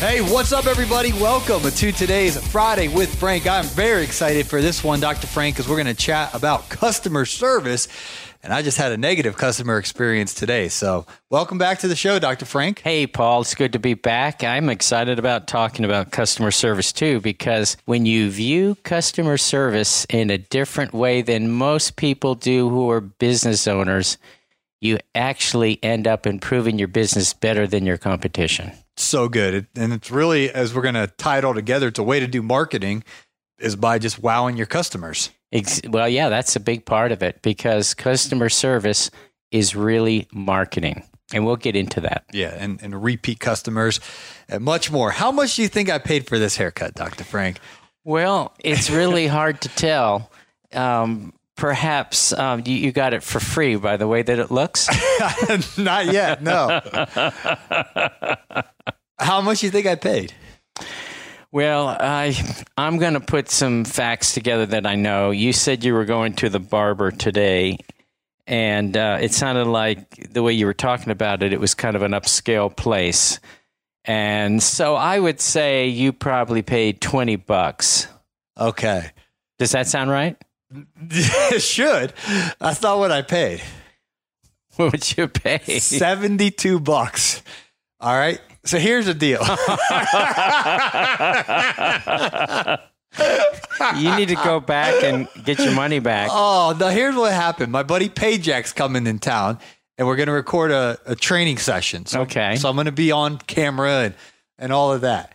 Hey, what's up, everybody? Welcome to today's Friday with Frank. I'm very excited for this one, Dr. Frank, because we're going to chat about customer service. And I just had a negative customer experience today. So, welcome back to the show, Dr. Frank. Hey, Paul, it's good to be back. I'm excited about talking about customer service too, because when you view customer service in a different way than most people do who are business owners, you actually end up improving your business better than your competition so good. And it's really, as we're going to tie it all together, it's a way to do marketing is by just wowing your customers. Well, yeah, that's a big part of it because customer service is really marketing. And we'll get into that. Yeah, and, and repeat customers and much more. How much do you think I paid for this haircut, Dr. Frank? Well, it's really hard to tell. Um, perhaps um, you, you, got it for free by the way that it looks? Not yet, no. How much do you think I paid? Well, I I'm going to put some facts together that I know. You said you were going to the barber today, and uh, it sounded like the way you were talking about it, it was kind of an upscale place. And so I would say you probably paid 20 bucks. Okay. Does that sound right? It should. That's not what I paid. What would you pay? 72 bucks. All right. So here's the deal. you need to go back and get your money back. Oh, now here's what happened. My buddy Payjack's coming in town, and we're going to record a, a, training session. So, okay. So I'm going to be on camera and, and all of that.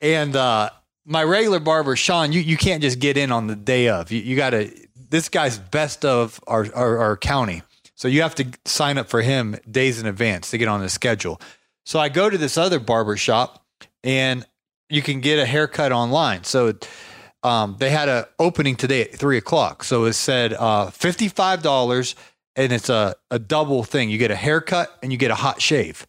And uh, my regular barber, Sean, you, you can't just get in on the day of. You, you got to, this guy's best of our, our, our county. So you have to sign up for him days in advance to get on the schedule. So I go to this other barber shop and you can get a haircut online. So um, they had an opening today at three o'clock. So it said uh, $55 and it's a, a double thing. You get a haircut and you get a hot shave.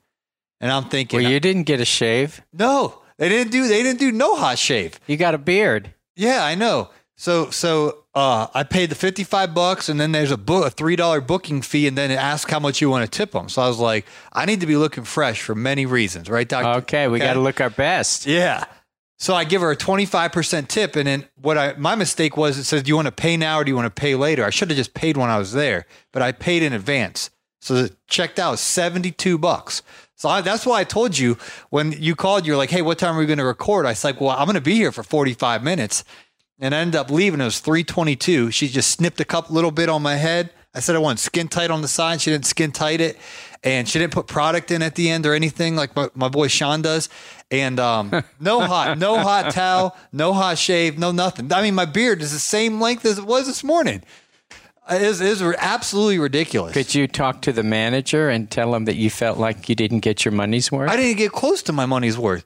And I'm thinking, well, you didn't get a shave. No, they didn't do. They didn't do no hot shave. You got a beard. Yeah, I know. So so uh, I paid the fifty five bucks, and then there's a book, a three dollar booking fee, and then it asks how much you want to tip them. So I was like, I need to be looking fresh for many reasons, right, Doctor? Okay, we okay. got to look our best. Yeah. So I give her a twenty five percent tip, and then what I my mistake was it says, do you want to pay now or do you want to pay later? I should have just paid when I was there, but I paid in advance. So it checked out seventy two bucks. So I, that's why I told you when you called, you're like, hey, what time are we going to record? I was like, well, I'm going to be here for 45 minutes. And I ended up leaving. It was 322. She just snipped a couple little bit on my head. I said I want skin tight on the side. She didn't skin tight it. And she didn't put product in at the end or anything like my, my boy Sean does. And um, no hot, no hot towel, no hot shave, no nothing. I mean, my beard is the same length as it was this morning. It is, it is absolutely ridiculous. Could you talk to the manager and tell him that you felt like you didn't get your money's worth? I didn't get close to my money's worth.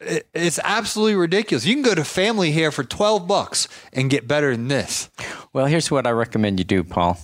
It, it's absolutely ridiculous. You can go to Family Hair for 12 bucks and get better than this. Well, here's what I recommend you do, Paul.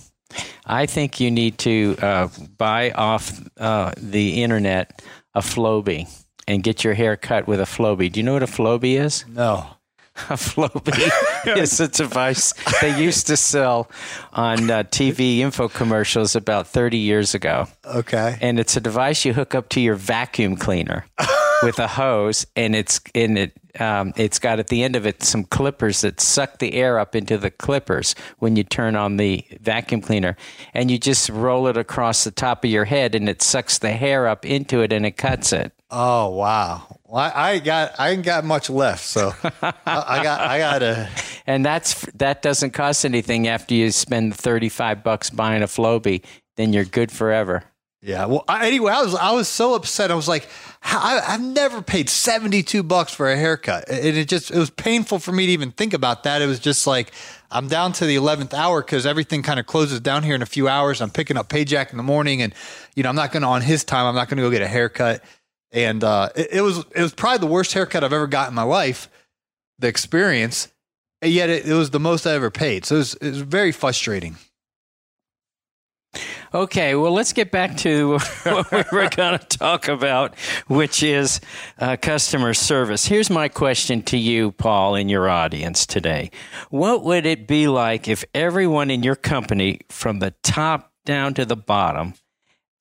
I think you need to uh, buy off uh, the internet a Flowbee and get your hair cut with a Flowbee. Do you know what a Flowbee is? No a Flowbee is a device they used to sell on uh, TV info commercials about 30 years ago. Okay. And it's a device you hook up to your vacuum cleaner with a hose, and it's in it. Um, it's got at the end of it some clippers that suck the air up into the clippers when you turn on the vacuum cleaner, and you just roll it across the top of your head, and it sucks the hair up into it, and it cuts it. Oh wow! Well, I, I got I ain't got much left, so I, I, got I got to. And that's that doesn't cost anything after you spend thirty five bucks buying a Flowbee. Then you're good forever. Yeah. Well, I, anyway, I was I was so upset. I was like, I, I've never paid seventy two bucks for a haircut, and it just it was painful for me to even think about that. It was just like I'm down to the eleventh hour because everything kind of closes down here in a few hours. I'm picking up Payjack in the morning, and you know I'm not going to on his time. I'm not going to go get a haircut, and uh, it, it, was it was probably the worst haircut I've ever got in my life. The experience, and yet it, it was the most I ever paid. So it was, it was very frustrating. Okay, well, let's get back to what we were going to talk about, which is uh, customer service. Here's my question to you, Paul, and your audience today. What would it be like if everyone in your company, from the top down to the bottom,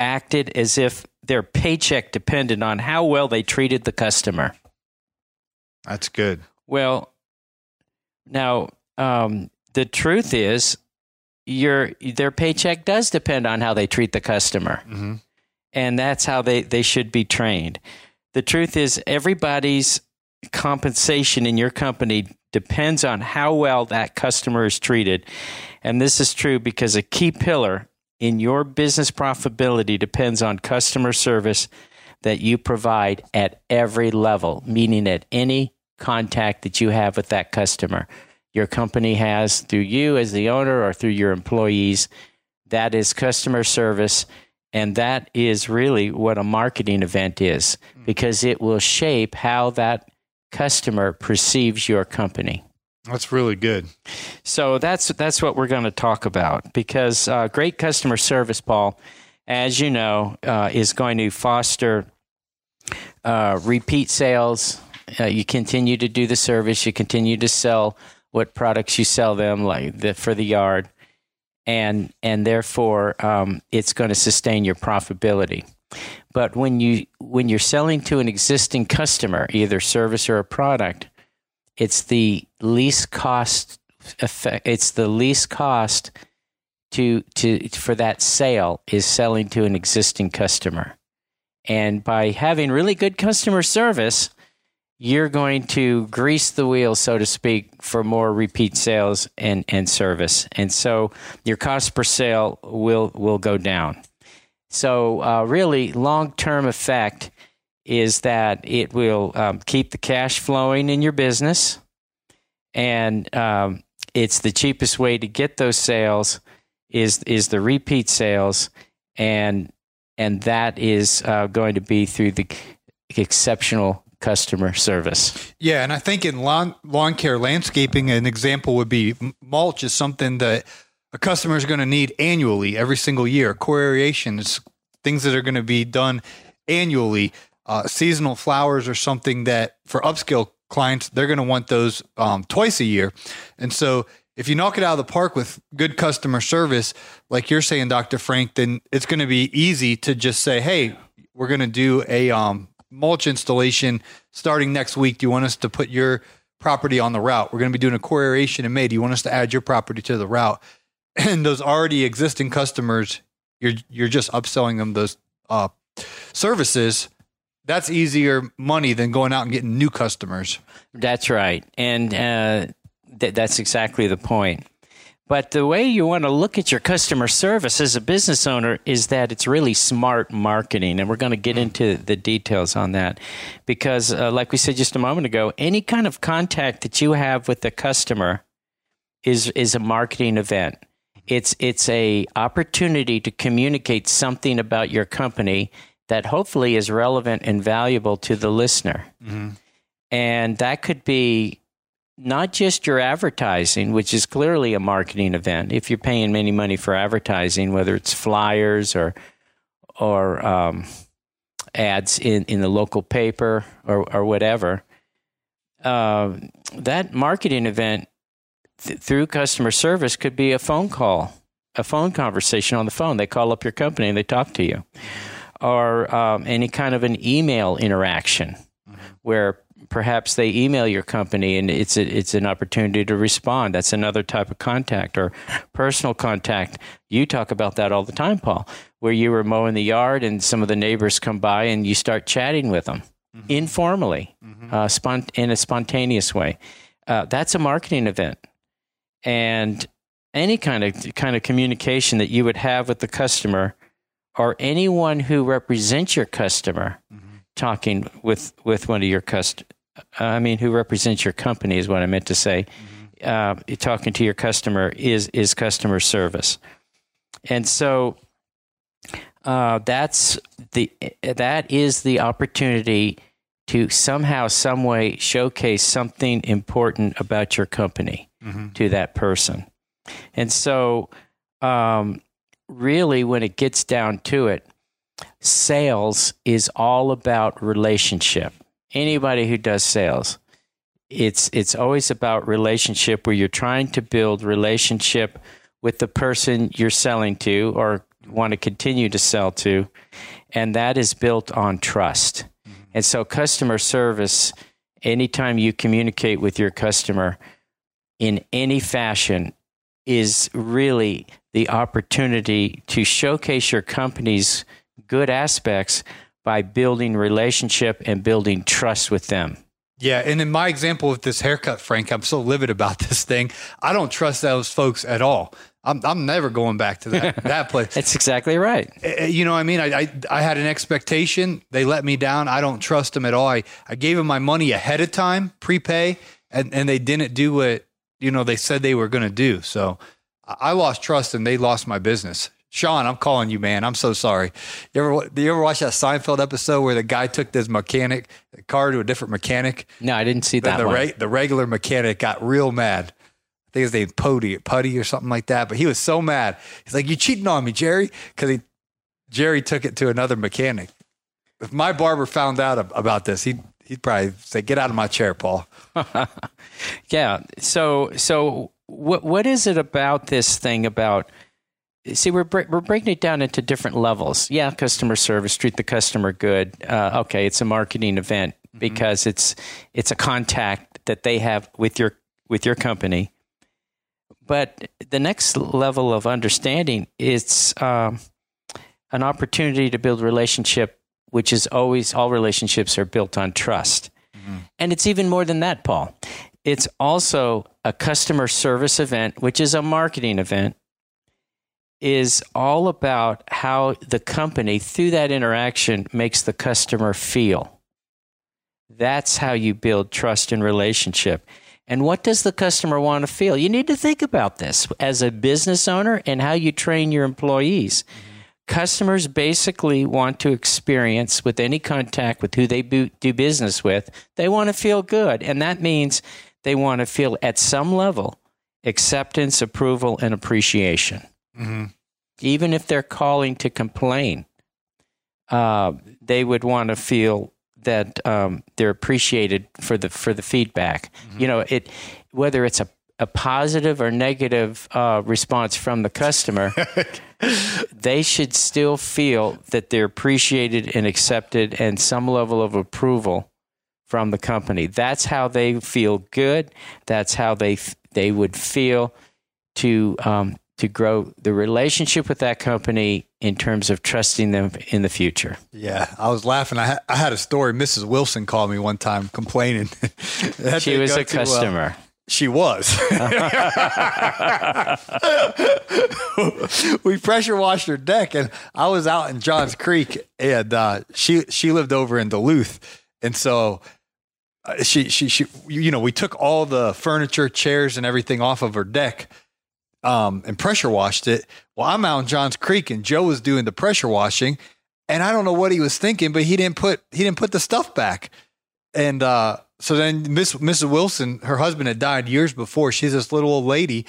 acted as if their paycheck depended on how well they treated the customer? That's good. Well, now, um, the truth is, your their paycheck does depend on how they treat the customer. Mm-hmm. And that's how they, they should be trained. The truth is, everybody's compensation in your company depends on how well that customer is treated. And this is true because a key pillar in your business profitability depends on customer service that you provide at every level, meaning at any contact that you have with that customer your company has through you as the owner or through your employees. That is customer service. And that is really what a marketing event is mm. because it will shape how that customer perceives your company. That's really good. So that's that's what we're going to talk about because uh, great customer service, Paul, as you know, uh, is going to foster uh, repeat sales. Uh, you continue to do the service. You continue to sell what products you sell them, like the, for the yard, and and therefore um, it's going to sustain your profitability. But when you when you're selling to an existing customer, either service or a product, it's the least cost effect. It's the least cost to to for that sale is selling to an existing customer, and by having really good customer service you're going to grease the wheel, so to speak, for more repeat sales and, and service. And so your cost per sale will, will go down. So, uh, really, long term effect is that it will um, keep the cash flowing in your business. And um, it's the cheapest way to get those sales is, is the repeat sales. And, and that is uh, going to be through the exceptional customer service. Yeah, and I think in lawn lawn care landscaping, an example would be mulch is something that a customer is going to need annually, every single year. Core aeration is things that are going to be done annually. Uh, seasonal flowers are something that for upscale clients they're going to want those um, twice a year, and so. If you knock it out of the park with good customer service, like you're saying, Dr. Frank, then it's going to be easy to just say, "Hey, we're going to do a um, mulch installation starting next week. Do you want us to put your property on the route? We're going to be doing a core aeration in May. Do you want us to add your property to the route? And those already existing customers, you're you're just upselling them those uh, services. That's easier money than going out and getting new customers. That's right, and uh, th- that's exactly the point. But the way you want to look at your customer service as a business owner is that it's really smart marketing. And we're going to get into the details on that. Because, uh, like we said just a moment ago, any kind of contact that you have with the customer is, is a marketing event. It's, it's a opportunity to communicate something about your company that hopefully is relevant and valuable to the listener. Mm-hmm. And that could be not just your advertising, which is clearly a marketing event. If you're paying any money for advertising, whether it's flyers or or um, ads in, in the local paper or, or whatever, uh, that marketing event th- through customer service could be a phone call, a phone conversation on the phone. They call up your company and they talk to you, or um, any kind of an email interaction mm-hmm. where perhaps they email your company and it's a, it's an opportunity to respond. That's another type of contact or personal contact. You talk about that all the time, Paul, where you were mowing the yard and some of the neighbors come by and you start chatting with them mm-hmm. informally, mm-hmm. Uh, spont- in a spontaneous way. Uh, that's a marketing event, and any kind of kind of communication that you would have with the customer or anyone who represents your customer talking with with one of your cust I mean who represents your company is what I meant to say. Uh, talking to your customer is is customer service, and so uh, that's the that is the opportunity to somehow, some way showcase something important about your company to that person. And so, um, really, when it gets down to it, sales is all about relationship. Anybody who does sales, it's it's always about relationship where you're trying to build relationship with the person you're selling to or want to continue to sell to, and that is built on trust. Mm-hmm. And so, customer service, anytime you communicate with your customer in any fashion, is really the opportunity to showcase your company's good aspects by building relationship and building trust with them. Yeah, and in my example with this haircut, Frank, I'm so livid about this thing. I don't trust those folks at all. I'm I'm never going back to that that place. That's exactly right. Uh, You know, what I mean, I, I I had an expectation. They let me down. I don't trust them at all. I, I gave them my money ahead of time, prepay, and and they didn't do what you know they said they were going to do. So I lost trust, and they lost my business. Sean, I'm calling you, man. I'm so sorry. You ever do you ever watch that Seinfeld episode where the guy took this mechanic car to a different mechanic? No, I didn't see that the one. re- the regular mechanic got real mad. I think his name Puddy, Puddy or something like that. But he was so mad. He's like, "You cheating on me, Jerry?" Because he Jerry took it to another mechanic. If my barber found out about this, he'd he'd probably say, "Get out of my chair, Paul." Yeah. So so what what is it about this thing about? See, we're we're breaking it down into different levels. Yeah, customer service, treat the customer good. Uh, okay, it's a marketing event because it's it's a contact that they have with your with your company. But the next level of understanding is um, an opportunity to build relationship, which is always all relationships are built on trust. And it's even more than that, Paul. It's also a customer service event, which is a marketing event, is all about how the company, through that interaction, makes the customer feel. That's how you build trust and relationship. And what does the customer want to feel? You need to think about this as a business owner and how you train your employees. Mm-hmm. Customers basically want to experience with any contact with who they do business with, they want to feel good. And that means they want to feel at some level acceptance, approval, and appreciation. Even if they're calling to complain, uh, they would want to feel that um, they're appreciated for the for the feedback. You know, it whether it's a a positive or negative uh, response from the customer, they should still feel that they're appreciated and accepted and some level of approval from the company. That's how they feel good. That's how they f- they would feel to um, to grow the relationship with that company in terms of trusting them in the future. Yeah, I was laughing. I had, I had a story. Mrs. Wilson called me one time complaining. She was a well. customer. She was. we pressure washed her deck, and I was out in Johns Creek, and uh, she she lived over in Duluth, and so uh, she she she you know we took all the furniture, chairs, and everything off of her deck, um, and pressure washed it. Well, I'm out in Johns Creek, and Joe was doing the pressure washing, and I don't know what he was thinking, but he didn't put he didn't put the stuff back. And uh, so then Miss Mrs. Wilson, her husband had died years before. She's this little old lady,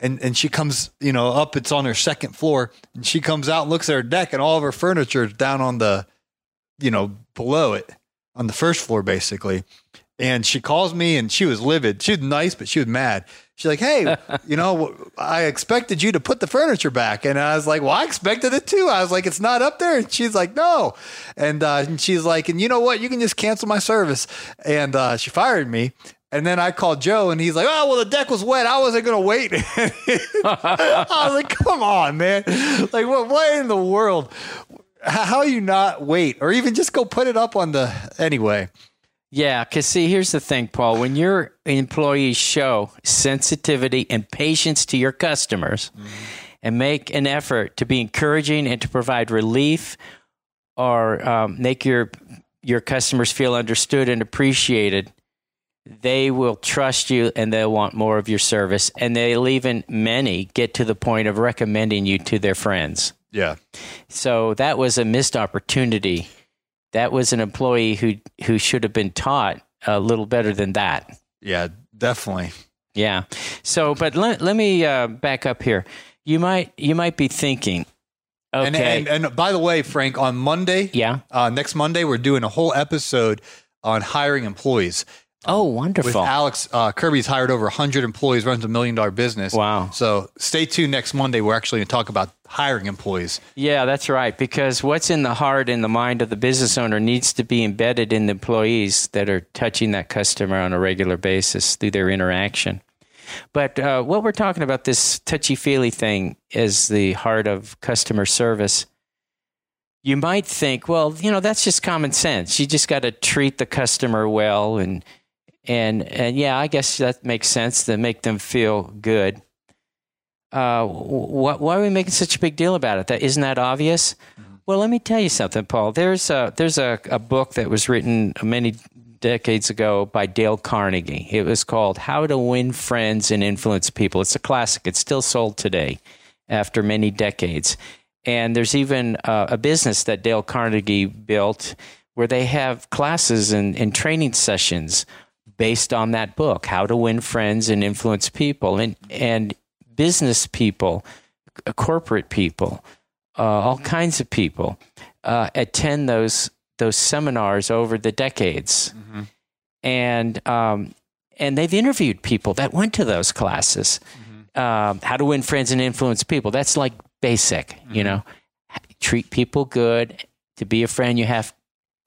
and and she comes, you know, up. It's on her second floor, and she comes out and looks at her deck, and all of her furniture is down on the, you know, below it on the first floor, basically. And she calls me, and she was livid. She was nice, but she was mad. She's like, "Hey, you know, I expected you to put the furniture back," and I was like, "Well, I expected it too." I was like, "It's not up there," and she's like, "No," and, uh, and she's like, "And you know what? You can just cancel my service," and uh, she fired me. And then I called Joe, and he's like, "Oh, well, the deck was wet. I wasn't gonna wait." I was like, "Come on, man! Like, what? What in the world? How you not wait, or even just go put it up on the anyway?" Yeah, because see, here's the thing, Paul. When your employees show sensitivity and patience to your customers, and make an effort to be encouraging and to provide relief or um, make your your customers feel understood and appreciated, they will trust you and they'll want more of your service. And they'll even many get to the point of recommending you to their friends. Yeah. So that was a missed opportunity. That was an employee who who should have been taught a little better than that. Yeah, definitely. Yeah. So, but let, let me uh, back up here. You might you might be thinking, okay, And, and, and by the way, Frank, on Monday, yeah. uh, next Monday, we're doing a whole episode on hiring employees. Oh, With wonderful. Alex uh, Kirby's hired over 100 employees, runs a million dollar business. Wow. So stay tuned next Monday. We're actually going to talk about hiring employees. Yeah, that's right. Because what's in the heart and the mind of the business owner needs to be embedded in the employees that are touching that customer on a regular basis through their interaction. But uh, what we're talking about, this touchy feely thing, is the heart of customer service. You might think, well, you know, that's just common sense. You just got to treat the customer well, and and and yeah, I guess that makes sense to make them feel good uh, wh- why are we making such a big deal about it? That isn't that obvious? Well, let me tell you something, Paul. There's a there's a, a book that was written many decades ago by Dale Carnegie. It was called How to Win Friends and Influence People. It's a classic. It's still sold today after many decades. And there's even uh, a business that Dale Carnegie built where they have classes and, and training sessions based on that book, How to Win Friends and Influence People. And, and business people, corporate people, uh, all kinds of people uh, attend those those seminars over the decades, and um, and they've interviewed people that went to those classes. Um, how to win friends and influence people. That's like basic, you know. Treat people good. To be a friend, you have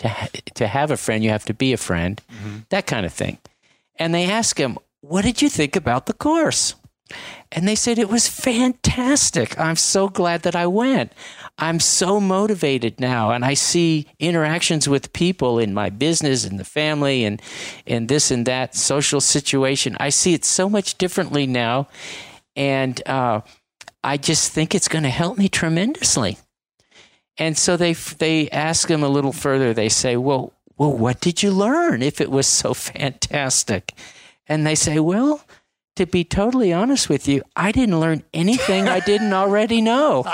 to ha- to have a friend. You have to be a friend. That kind of thing. And they ask him, "What did you think about the course?" And they said, It was fantastic. I'm so glad that I went. I'm so motivated now. And I see interactions with people in my business and the family and, and this and that social situation. I see it so much differently now. And uh, I just think it's going to help me tremendously. And so they, they ask him a little further. They say, Well, well, what did you learn if it was so fantastic? And they say, Well, to be totally honest with you, I didn't learn anything I didn't already know.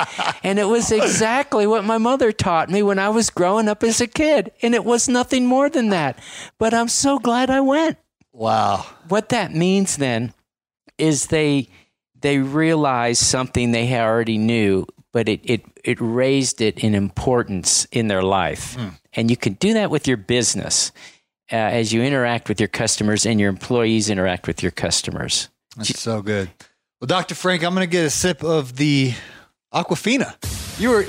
And it was exactly what my mother taught me when I was growing up as a kid. And it was nothing more than that. But I'm so glad I went. Wow. What that means then is they they realized something they already knew, but it, it, it raised it in importance in their life. And you can do that with your business uh, as you interact with your customers and your employees interact with your customers. That's so good. Well, Dr. Frank, I'm going to get a sip of the Aquafina. You were,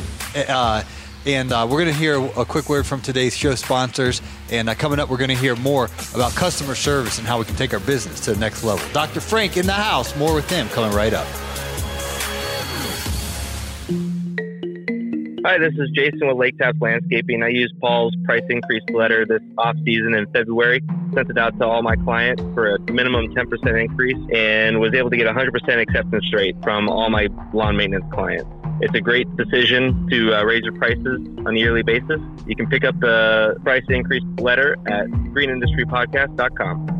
uh, and uh, we're going to hear a quick word from today's show sponsors. And uh, coming up, we're going to hear more about customer service and how we can take our business to the next level. Dr. Frank in the house. More with him coming right up. Hi, this is Jason with Lake Taps Landscaping. I used Paul's price increase letter this off season in February, sent it out to all my clients for a minimum 10% increase, and was able to get 100% acceptance rate from all my lawn maintenance clients. It's a great decision to uh, raise your prices on a yearly basis. You can pick up the price increase letter at greenindustrypodcast.com.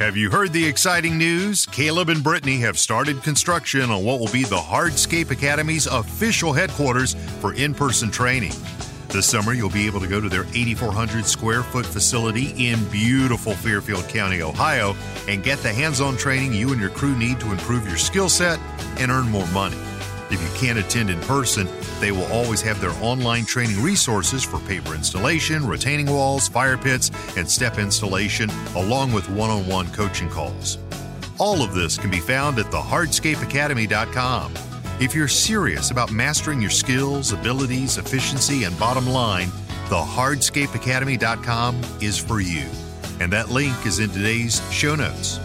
Have you heard the exciting news? Caleb and Brittany have started construction on what will be the Hardscape Academy's official headquarters for in person training. This summer, you'll be able to go to their 8,400 square foot facility in beautiful Fairfield County, Ohio, and get the hands on training you and your crew need to improve your skill set and earn more money. If you can't attend in person, they will always have their online training resources for paver installation, retaining walls, fire pits, and step installation, along with one on one coaching calls. All of this can be found at thehardscapeacademy.com. If you're serious about mastering your skills, abilities, efficiency, and bottom line, thehardscapeacademy.com is for you. And that link is in today's show notes.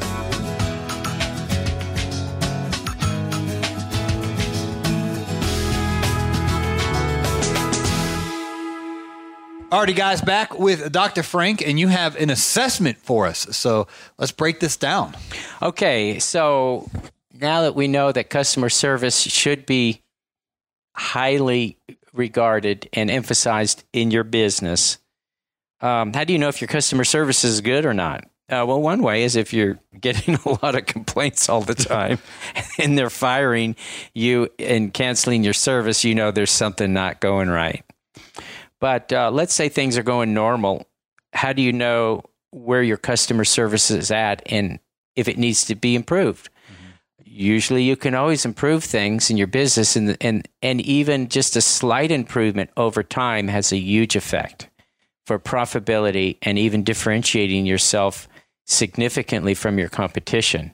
Alrighty, guys, back with Dr. Frank, and you have an assessment for us. So let's break this down. Okay, so now that we know that customer service should be highly regarded and emphasized in your business, um, how do you know if your customer service is good or not? Uh, well, one way is if you're getting a lot of complaints all the time and they're firing you and canceling your service, you know there's something not going right. But uh, let's say things are going normal. How do you know where your customer service is at and if it needs to be improved? Usually, you can always improve things in your business, and and and even just a slight improvement over time has a huge effect for profitability and even differentiating yourself significantly from your competition.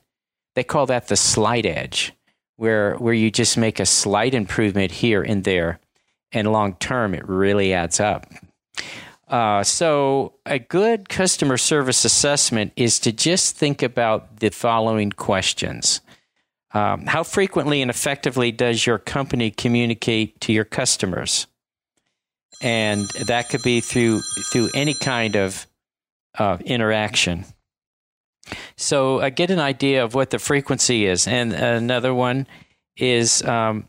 They call that the slight edge, where where you just make a slight improvement here and there and long term, it really adds up. Uh, so, a good customer service assessment is to just think about the following questions. Um, how frequently and effectively does your company communicate to your customers? And that could be through through any kind of uh, interaction. So, uh, get an idea of what the frequency is. And another one is um,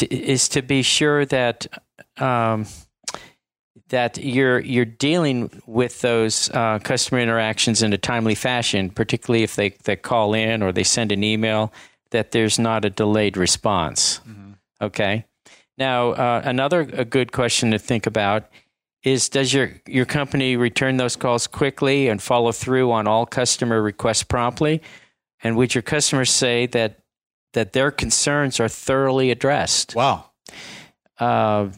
is to be sure that um, that you're you're dealing with those uh, customer interactions in a timely fashion, particularly if they, they call in or they send an email, that there's not a delayed response. Mm-hmm. Okay. Now, uh, another a good question to think about is: Does your your company return those calls quickly and follow through on all customer requests promptly? And would your customers say that that their concerns are thoroughly addressed. Wow. Uh,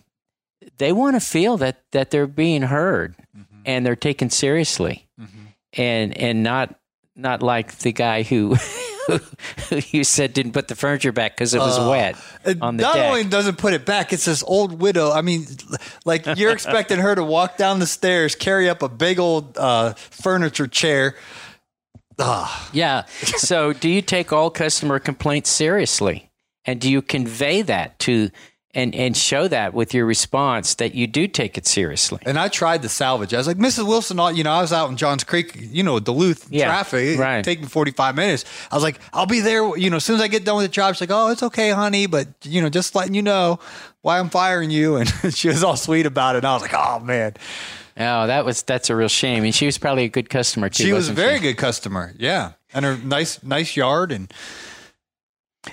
they want to feel that that they're being heard mm-hmm. and they're taken seriously, mm-hmm. and and not not like the guy who. who you said didn't put the furniture back because it was uh, wet on the not deck. only doesn't put it back, it's this old widow. I mean, like you're expecting her to walk down the stairs, carry up a big old uh, furniture chair, Ugh. Yeah. so, do you take all customer complaints seriously? And do you convey that to and and show that with your response that you do take it seriously? And I tried to salvage. I was like, Mrs. Wilson, you know, I was out in Johns Creek, you know, Duluth yeah, traffic. Right. It take me 45 minutes. I was like, I'll be there, you know, as soon as I get done with the job. She's like, oh, it's okay, honey. But, you know, just letting you know why I'm firing you. And she was all sweet about it. And I was like, oh, man. Oh, that was that's a real shame. And she was probably a good customer too. She was a very she? good customer. Yeah, and her nice nice yard and.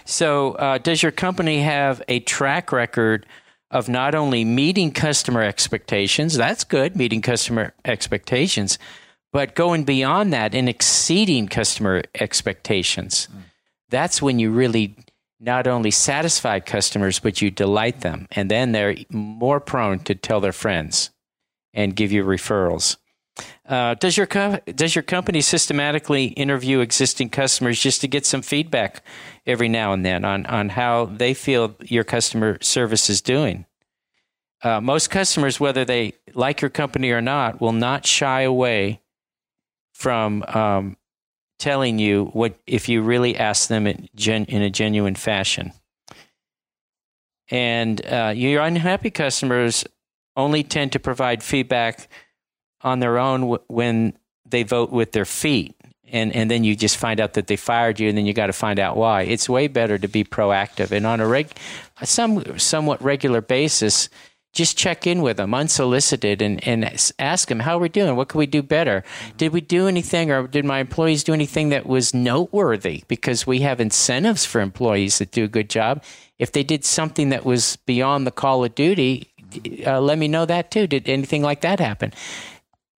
So, uh, does your company have a track record of not only meeting customer expectations? That's good, meeting customer expectations, but going beyond that and exceeding customer expectations. Mm. That's when you really not only satisfy customers, but you delight them. And then they're more prone to tell their friends and give you referrals. Uh, does your co- does your company systematically interview existing customers just to get some feedback every now and then on on how they feel your customer service is doing? Uh, most customers, whether they like your company or not, will not shy away from um, telling you what if you really ask them in, gen, in a genuine fashion. And uh, your unhappy customers only tend to provide feedback on their own w- when they vote with their feet. And, and then you just find out that they fired you, and then you got to find out why. It's way better to be proactive. And on a reg, some somewhat regular basis, just check in with them unsolicited and, and ask them how we're doing. What can we do better? Mm-hmm. Did we do anything or did my employees do anything that was noteworthy? Because we have incentives for employees that do a good job. If they did something that was beyond the call of duty, uh, let me know that too. Did anything like that happen?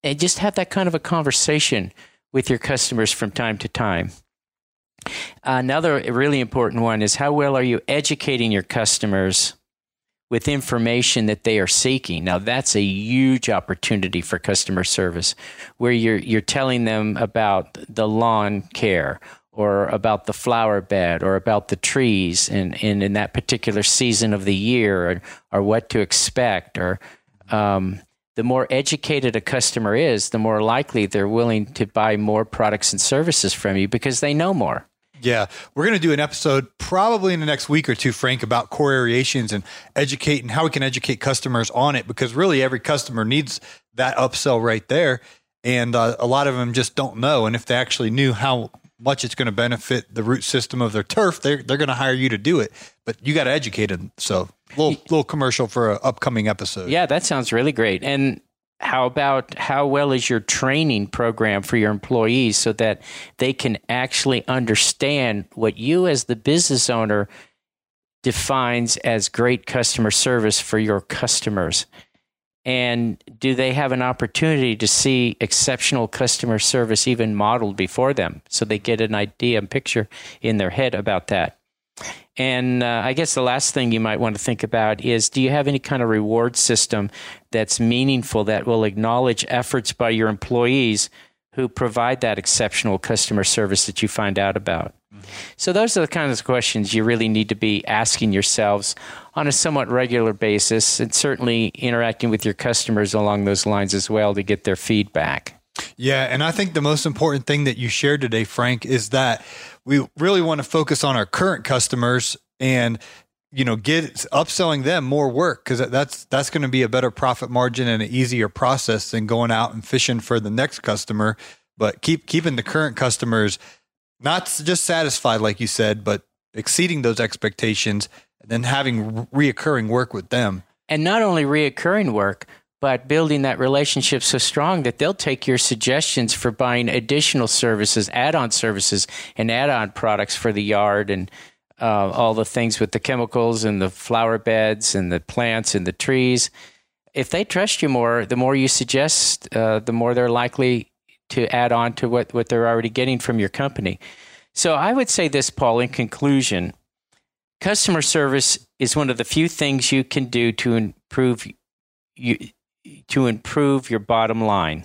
And just have that kind of a conversation with your customers from time to time. Another really important one is how well are you educating your customers with information that they are seeking. Now that's a huge opportunity for customer service where you're you're telling them about the lawn care or about the flower bed or about the trees and in, in that particular season of the year or, or what to expect or um, the more educated a customer is, the more likely they're willing to buy more products and services from you because they know more. Yeah, we're going to do an episode probably in the next week or two, Frank, about core aerations and educate and how we can educate customers on it because really every customer needs that upsell right there. And uh, a lot of them just don't know. And if they actually knew how much it's going to benefit the root system of their turf, they're, they're going to hire you to do it. But you got to educate them. So, little, little commercial for an upcoming episode. Yeah, that sounds really great. And how about how well is your training program for your employees so that they can actually understand what you as the business owner defines as great customer service for your customers and do they have an opportunity to see exceptional customer service even modeled before them so they get an idea and picture in their head about that and uh, I guess the last thing you might want to think about is do you have any kind of reward system that's meaningful that will acknowledge efforts by your employees who provide that exceptional customer service that you find out about? So, those are the kinds of questions you really need to be asking yourselves on a somewhat regular basis, and certainly interacting with your customers along those lines as well to get their feedback. Yeah. And I think the most important thing that you shared today, Frank, is that we really want to focus on our current customers and you know get upselling them more work because that's that's going to be a better profit margin and an easier process than going out and fishing for the next customer but keep keeping the current customers not just satisfied like you said but exceeding those expectations and then having reoccurring work with them and not only reoccurring work but building that relationship so strong that they'll take your suggestions for buying additional services, add-on services, and add-on products for the yard and uh, all the things with the chemicals and the flower beds and the plants and the trees. If they trust you more, the more you suggest, uh, the more they're likely to add on to what, what they're already getting from your company. So I would say this, Paul, in conclusion, customer service is one of the few things you can do to improve you, to improve your bottom line.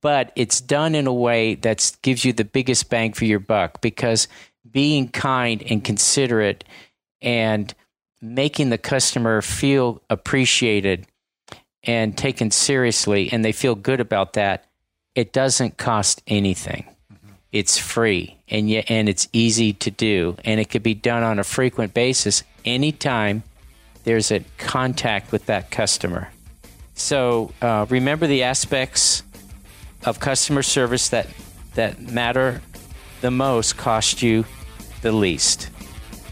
But it's done in a way that gives you the biggest bang for your buck because being kind and considerate and making the customer feel appreciated and taken seriously and they feel good about that, it doesn't cost anything. It's free and yet and it's easy to do and it could be done on a frequent basis anytime there's a contact with that customer. So uh, remember the aspects of customer service that that matter the most cost you the least.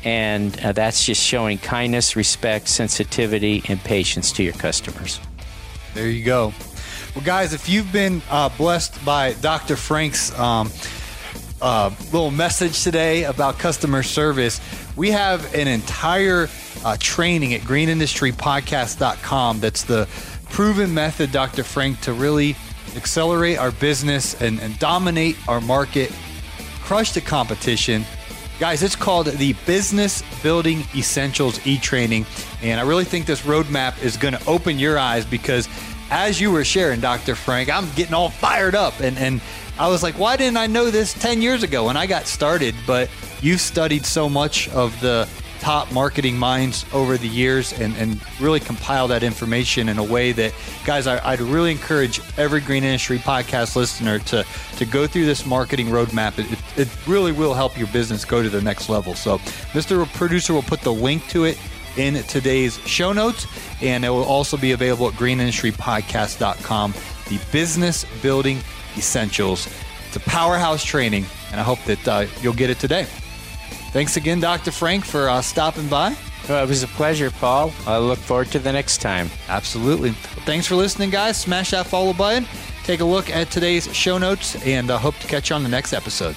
And uh, that's just showing kindness, respect, sensitivity, and patience to your customers. There you go. Well, guys, if you've been uh, blessed by Dr. Frank's um, uh, little message today about customer service, we have an entire uh, training at greenindustrypodcast.com that's the proven method, Dr. Frank, to really accelerate our business and, and dominate our market, crush the competition. Guys, it's called the Business Building Essentials e Training. And I really think this roadmap is going to open your eyes because as you were sharing, Dr. Frank, I'm getting all fired up. And, and I was like, why didn't I know this 10 years ago when I got started? But you've studied so much of the top marketing minds over the years and, and really compile that information in a way that, guys, I, would really encourage every Green Industry podcast listener to, to go through this marketing roadmap. It, it really will help your business go to the next level. So, Mr. Producer will put the link to it in today's show notes, and it will also be available at greenindustrypodcast.com. The Business Building Essentials. It's a powerhouse training, and I hope that uh, you'll get it today. Thanks again, Dr. Frank, for uh, stopping by. Well, it was a pleasure, Paul. I look forward to the next time. Absolutely. Thanks for listening, guys. Smash that follow button. Take a look at today's show notes, and I uh, hope to catch you on the next episode.